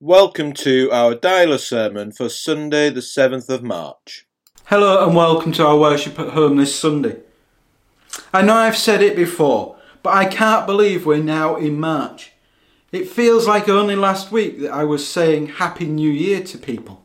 Welcome to our dialer sermon for Sunday, the 7th of March. Hello and welcome to our worship at home this Sunday. I know I've said it before, but I can't believe we're now in March. It feels like only last week that I was saying Happy New Year to people.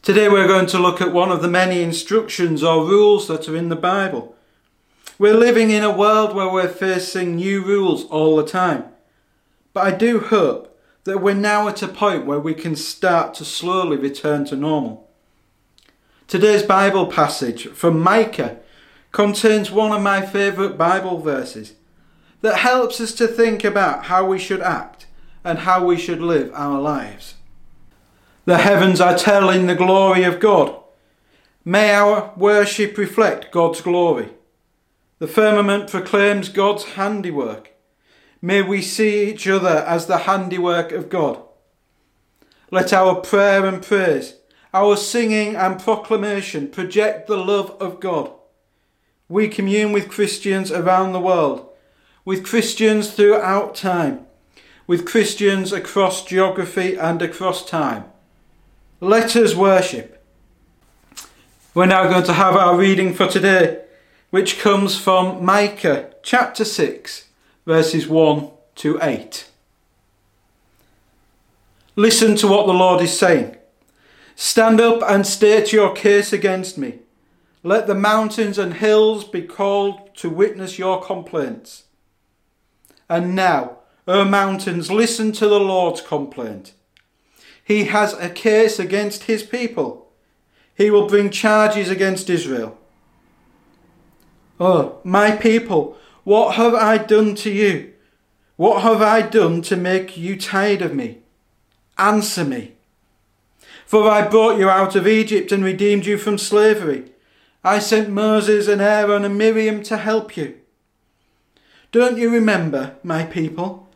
Today we're going to look at one of the many instructions or rules that are in the Bible. We're living in a world where we're facing new rules all the time. But I do hope that we're now at a point where we can start to slowly return to normal. Today's Bible passage from Micah contains one of my favourite Bible verses that helps us to think about how we should act and how we should live our lives. The heavens are telling the glory of God. May our worship reflect God's glory. The firmament proclaims God's handiwork. May we see each other as the handiwork of God. Let our prayer and praise, our singing and proclamation project the love of God. We commune with Christians around the world, with Christians throughout time, with Christians across geography and across time. Let us worship. We're now going to have our reading for today which comes from Micah chapter 6, verses 1 to 8. Listen to what the Lord is saying. Stand up and state your case against me. Let the mountains and hills be called to witness your complaints. And now, O mountains, listen to the Lord's complaint. He has a case against his people. He will bring charges against Israel. Oh, my people, what have I done to you? What have I done to make you tired of me? Answer me. For I brought you out of Egypt and redeemed you from slavery. I sent Moses and Aaron and Miriam to help you. Don't you remember, my people,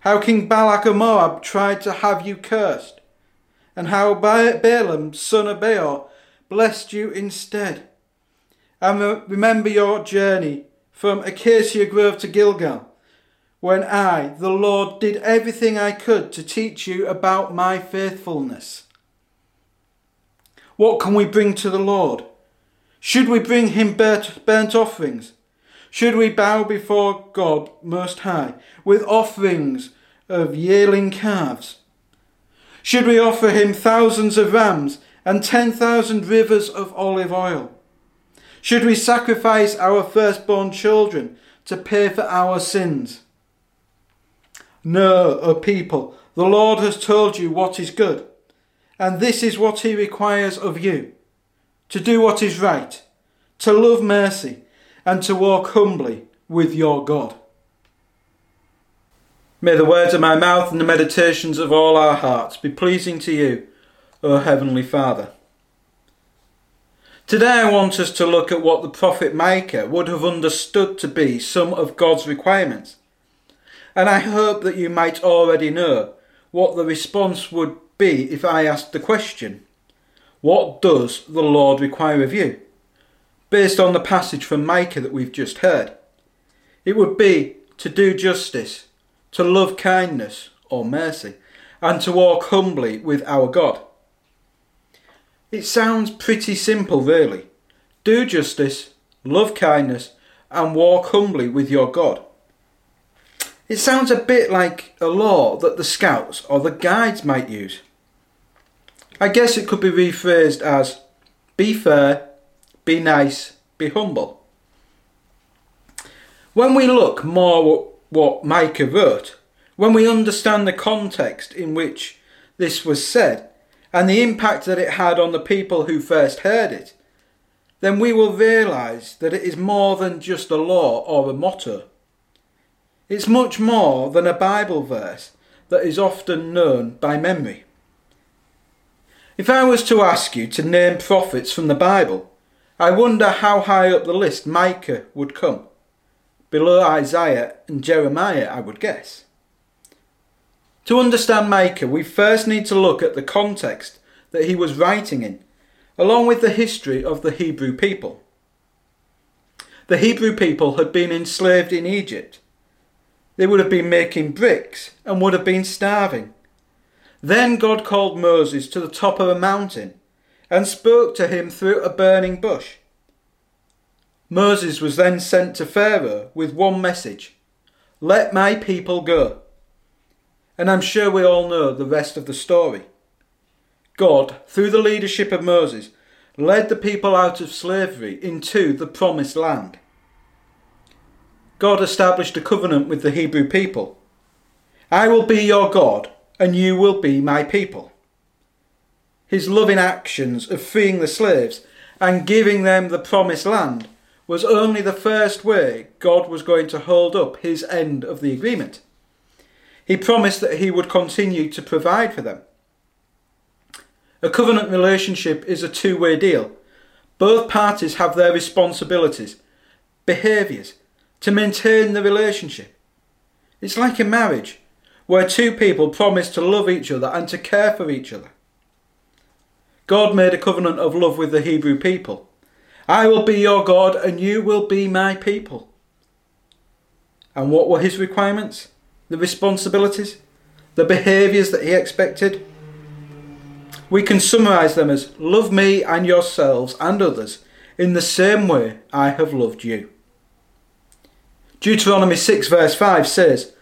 how King Balak of Moab tried to have you cursed, and how Balaam, son of Beor, blessed you instead? and remember your journey from Acacia Grove to Gilgal, when I, the Lord, did everything I could to teach you about my faithfulness. What can we bring to the Lord? Should we bring him burnt offerings? Should we bow before God Most High with offerings of yearling calves? Should we offer him thousands of rams and ten thousand rivers of olive oil? Should we sacrifice our firstborn children to pay for our sins? No, O people, the Lord has told you what is good, and this is what he requires of you to do what is right, to love mercy, and to walk humbly with your God. May the words of my mouth and the meditations of all our hearts be pleasing to you, O Heavenly Father. Today I want us to look at what the prophet Micah would have understood to be some of God's requirements. And I hope that you might already know what the response would be if I asked the question, What does the Lord require of you? Based on the passage from Micah that we've just heard. It would be to do justice, to love kindness or mercy, and to walk humbly with our God. It sounds pretty simple, really. Do justice, love kindness, and walk humbly with your God. It sounds a bit like a law that the scouts or the guides might use. I guess it could be rephrased as be fair, be nice, be humble. When we look more at what Micah wrote, when we understand the context in which this was said, and the impact that it had on the people who first heard it, then we will realise that it is more than just a law or a motto. It's much more than a Bible verse that is often known by memory. If I was to ask you to name prophets from the Bible, I wonder how high up the list Micah would come. Below Isaiah and Jeremiah, I would guess. To understand Micah, we first need to look at the context that he was writing in, along with the history of the Hebrew people. The Hebrew people had been enslaved in Egypt. They would have been making bricks and would have been starving. Then God called Moses to the top of a mountain and spoke to him through a burning bush. Moses was then sent to Pharaoh with one message Let my people go. And I'm sure we all know the rest of the story. God, through the leadership of Moses, led the people out of slavery into the promised land. God established a covenant with the Hebrew people. I will be your God, and you will be my people. His loving actions of freeing the slaves and giving them the promised land was only the first way God was going to hold up his end of the agreement. He promised that he would continue to provide for them. A covenant relationship is a two way deal. Both parties have their responsibilities, behaviours, to maintain the relationship. It's like a marriage, where two people promise to love each other and to care for each other. God made a covenant of love with the Hebrew people. I will be your God and you will be my people. And what were his requirements? The responsibilities? The behaviours that he expected? We can summarise them as love me and yourselves and others in the same way I have loved you. Deuteronomy 6 verse 5 says,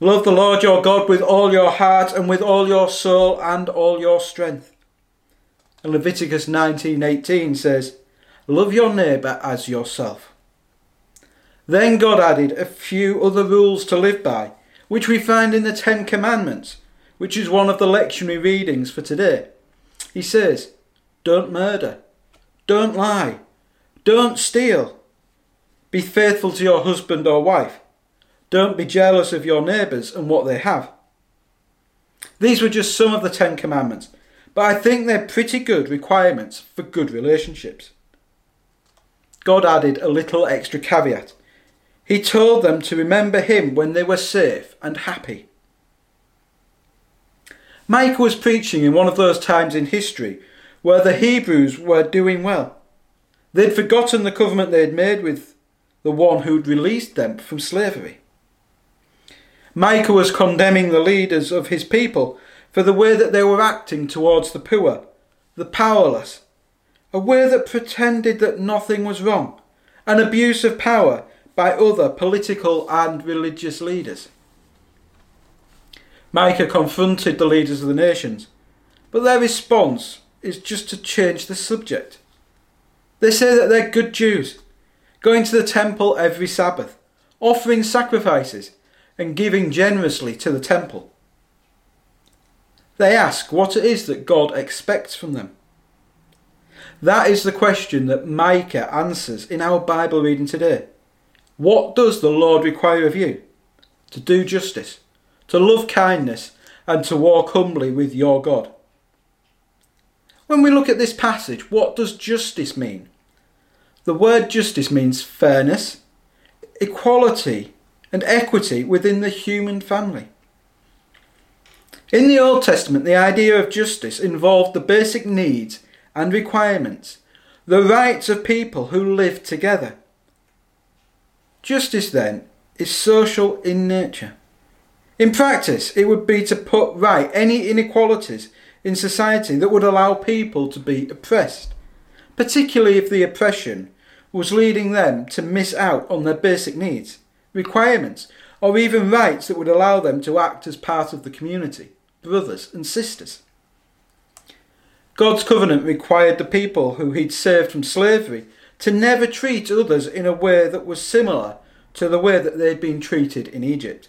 Love the Lord your God with all your heart and with all your soul and all your strength. And Leviticus 19:18 says, Love your neighbour as yourself. Then God added a few other rules to live by, which we find in the Ten Commandments, which is one of the lectionary readings for today. He says, Don't murder. Don't lie. Don't steal. Be faithful to your husband or wife. Don't be jealous of your neighbours and what they have. These were just some of the Ten Commandments, but I think they're pretty good requirements for good relationships. God added a little extra caveat. He told them to remember Him when they were safe and happy. Micah was preaching in one of those times in history where the Hebrews were doing well. They'd forgotten the covenant they'd made with the one who'd released them from slavery. Micah was condemning the leaders of his people for the way that they were acting towards the poor, the powerless, a way that pretended that nothing was wrong, an abuse of power by other political and religious leaders. Micah confronted the leaders of the nations, but their response is just to change the subject. They say that they're good Jews, going to the temple every Sabbath, offering sacrifices, and giving generously to the temple. They ask what it is that God expects from them. That is the question that Micah answers in our Bible reading today. What does the Lord require of you? To do justice, to love kindness, and to walk humbly with your God. When we look at this passage, what does justice mean? The word justice means fairness, equality, and equity within the human family. In the Old Testament, the idea of justice involved the basic needs and requirements, the rights of people who lived together. Justice, then, is social in nature. In practice, it would be to put right any inequalities in society that would allow people to be oppressed, particularly if the oppression was leading them to miss out on their basic needs, requirements, or even rights that would allow them to act as part of the community, brothers and sisters. God's covenant required the people who he'd saved from slavery to never treat others in a way that was similar to the way that they'd been treated in Egypt.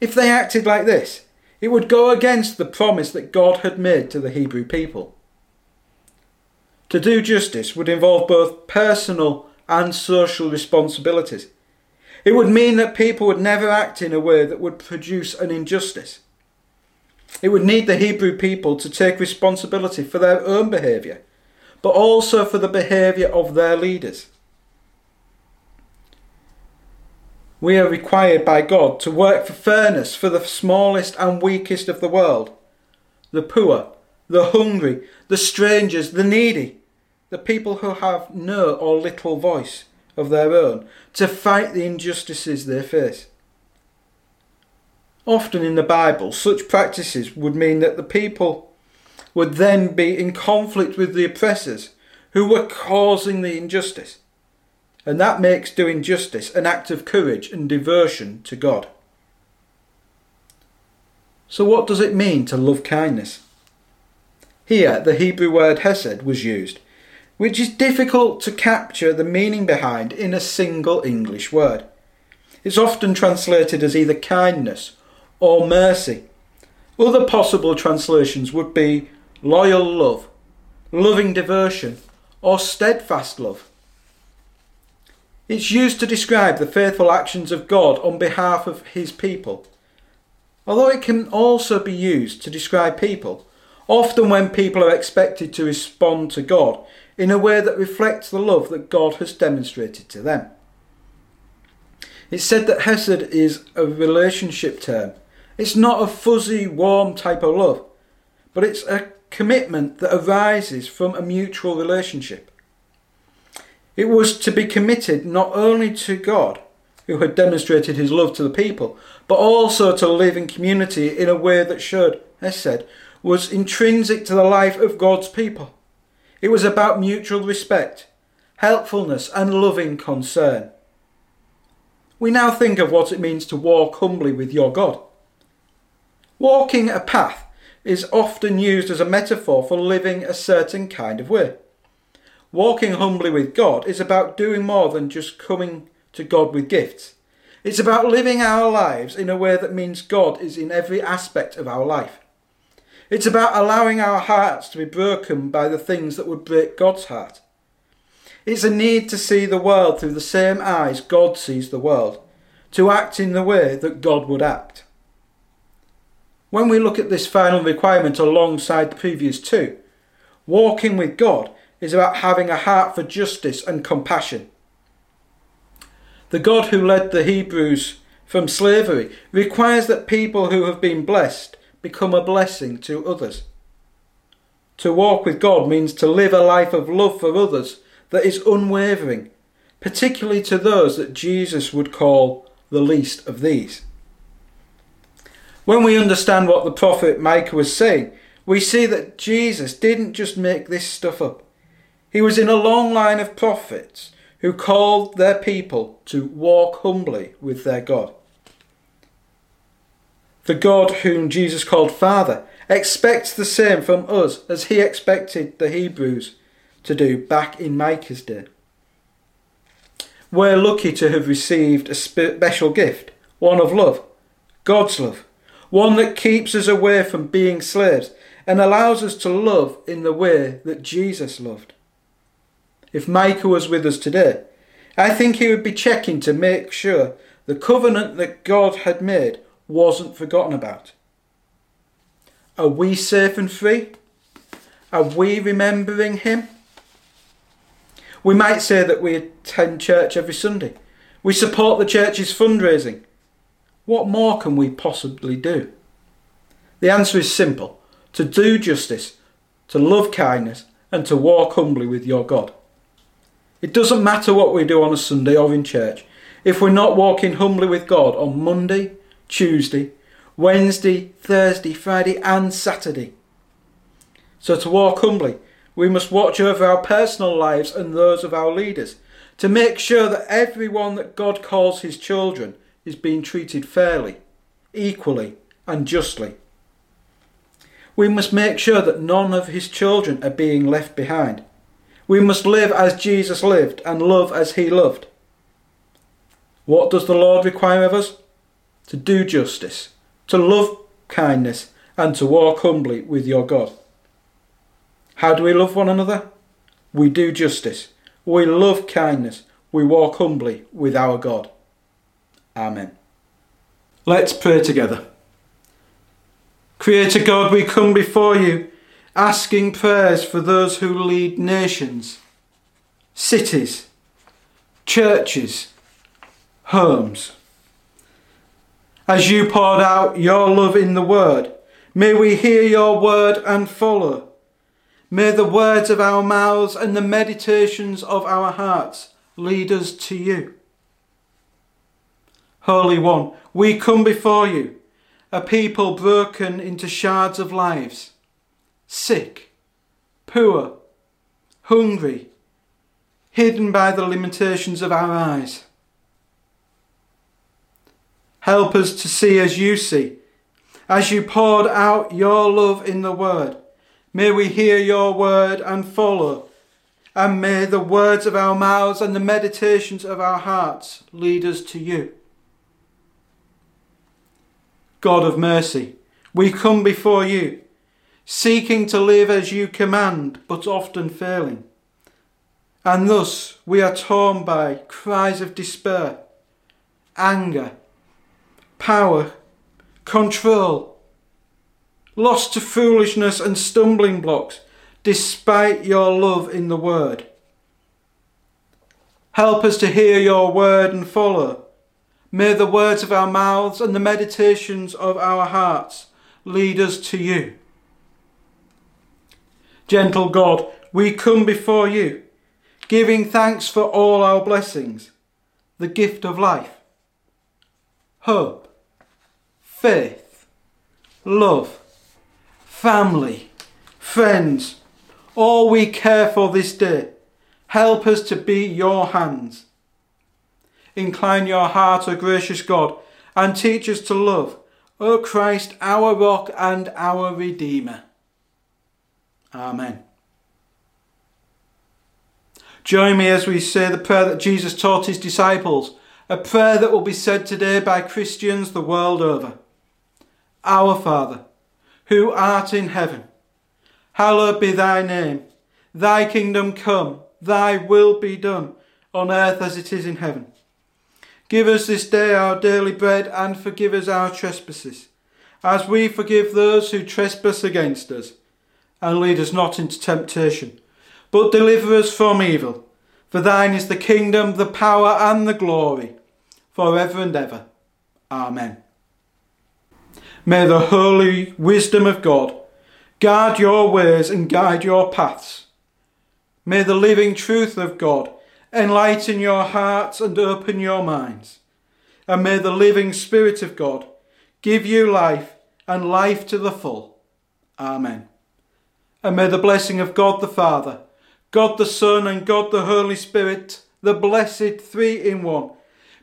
If they acted like this, it would go against the promise that God had made to the Hebrew people. To do justice would involve both personal and social responsibilities. It would mean that people would never act in a way that would produce an injustice. It would need the Hebrew people to take responsibility for their own behaviour, but also for the behaviour of their leaders. We are required by God to work for fairness for the smallest and weakest of the world the poor, the hungry, the strangers, the needy, the people who have no or little voice of their own, to fight the injustices they face. Often in the Bible, such practices would mean that the people would then be in conflict with the oppressors who were causing the injustice. And that makes doing justice an act of courage and devotion to God. So, what does it mean to love kindness? Here, the Hebrew word hesed was used, which is difficult to capture the meaning behind in a single English word. It's often translated as either kindness or mercy. Other possible translations would be loyal love, loving devotion, or steadfast love. It's used to describe the faithful actions of God on behalf of his people. Although it can also be used to describe people, often when people are expected to respond to God in a way that reflects the love that God has demonstrated to them. It's said that Hesed is a relationship term. It's not a fuzzy, warm type of love, but it's a commitment that arises from a mutual relationship. It was to be committed not only to God, who had demonstrated his love to the people, but also to live in community in a way that should, hesed, was intrinsic to the life of God's people. It was about mutual respect, helpfulness, and loving concern. We now think of what it means to walk humbly with your God. Walking a path is often used as a metaphor for living a certain kind of way. Walking humbly with God is about doing more than just coming to God with gifts. It's about living our lives in a way that means God is in every aspect of our life. It's about allowing our hearts to be broken by the things that would break God's heart. It's a need to see the world through the same eyes God sees the world, to act in the way that God would act. When we look at this final requirement alongside the previous two, walking with God is about having a heart for justice and compassion. The God who led the Hebrews from slavery requires that people who have been blessed become a blessing to others. To walk with God means to live a life of love for others that is unwavering, particularly to those that Jesus would call the least of these. When we understand what the prophet Micah was saying, we see that Jesus didn't just make this stuff up. He was in a long line of prophets who called their people to walk humbly with their God. The God whom Jesus called Father expects the same from us as he expected the Hebrews to do back in Micah's day. We're lucky to have received a special gift, one of love, God's love, one that keeps us away from being slaves and allows us to love in the way that Jesus loved. If Micah was with us today, I think he would be checking to make sure the covenant that God had made wasn't forgotten about. Are we safe and free? Are we remembering him? We might say that we attend church every Sunday. We support the church's fundraising. What more can we possibly do? The answer is simple to do justice, to love kindness, and to walk humbly with your God. It doesn't matter what we do on a Sunday or in church. If we're not walking humbly with God on Monday, Tuesday, Wednesday, Thursday, Friday, and Saturday. So, to walk humbly, we must watch over our personal lives and those of our leaders to make sure that everyone that God calls his children is being treated fairly, equally, and justly. We must make sure that none of his children are being left behind. We must live as Jesus lived and love as he loved. What does the Lord require of us? To do justice, to love kindness, and to walk humbly with your God. How do we love one another? We do justice, we love kindness, we walk humbly with our God. Amen. Let's pray together. Creator God, we come before you asking prayers for those who lead nations, cities, churches, homes. As you poured out your love in the word, may we hear your word and follow. May the words of our mouths and the meditations of our hearts lead us to you. Holy One, we come before you, a people broken into shards of lives, sick, poor, hungry, hidden by the limitations of our eyes. Help us to see as you see. As you poured out your love in the word, may we hear your word and follow. And may the words of our mouths and the meditations of our hearts lead us to you. God of mercy, we come before you, seeking to live as you command, but often failing. And thus we are torn by cries of despair, anger, power, control, lost to foolishness and stumbling blocks, despite your love in the word. Help us to hear your word and follow. May the words of our mouths and the meditations of our hearts lead us to you. Gentle God, we come before you, giving thanks for all our blessings, the gift of life, hope, faith, love, family, friends, all we care for this day. Help us to be your hands. Incline your heart, O gracious God, and teach us to love, O Christ, our rock and our Redeemer. Amen. Join me as we say the prayer that Jesus taught his disciples, a prayer that will be said today by Christians the world over. Our Father, who art in heaven, hallowed be thy name. Thy kingdom come, thy will be done, on earth as it is in heaven. Give us this day our daily bread, and forgive us our trespasses, as we forgive those who trespass against us. And lead us not into temptation, but deliver us from evil. For thine is the kingdom, the power, and the glory, for ever and ever. Amen. May the holy wisdom of God guard your ways and guide your paths. May the living truth of God enlighten your hearts and open your minds. And may the living Spirit of God give you life and life to the full. Amen. And may the blessing of God the Father, God the Son, and God the Holy Spirit, the blessed three in one,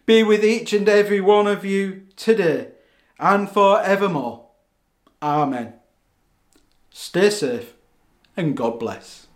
be with each and every one of you today and for evermore. Amen. Stay safe and God bless.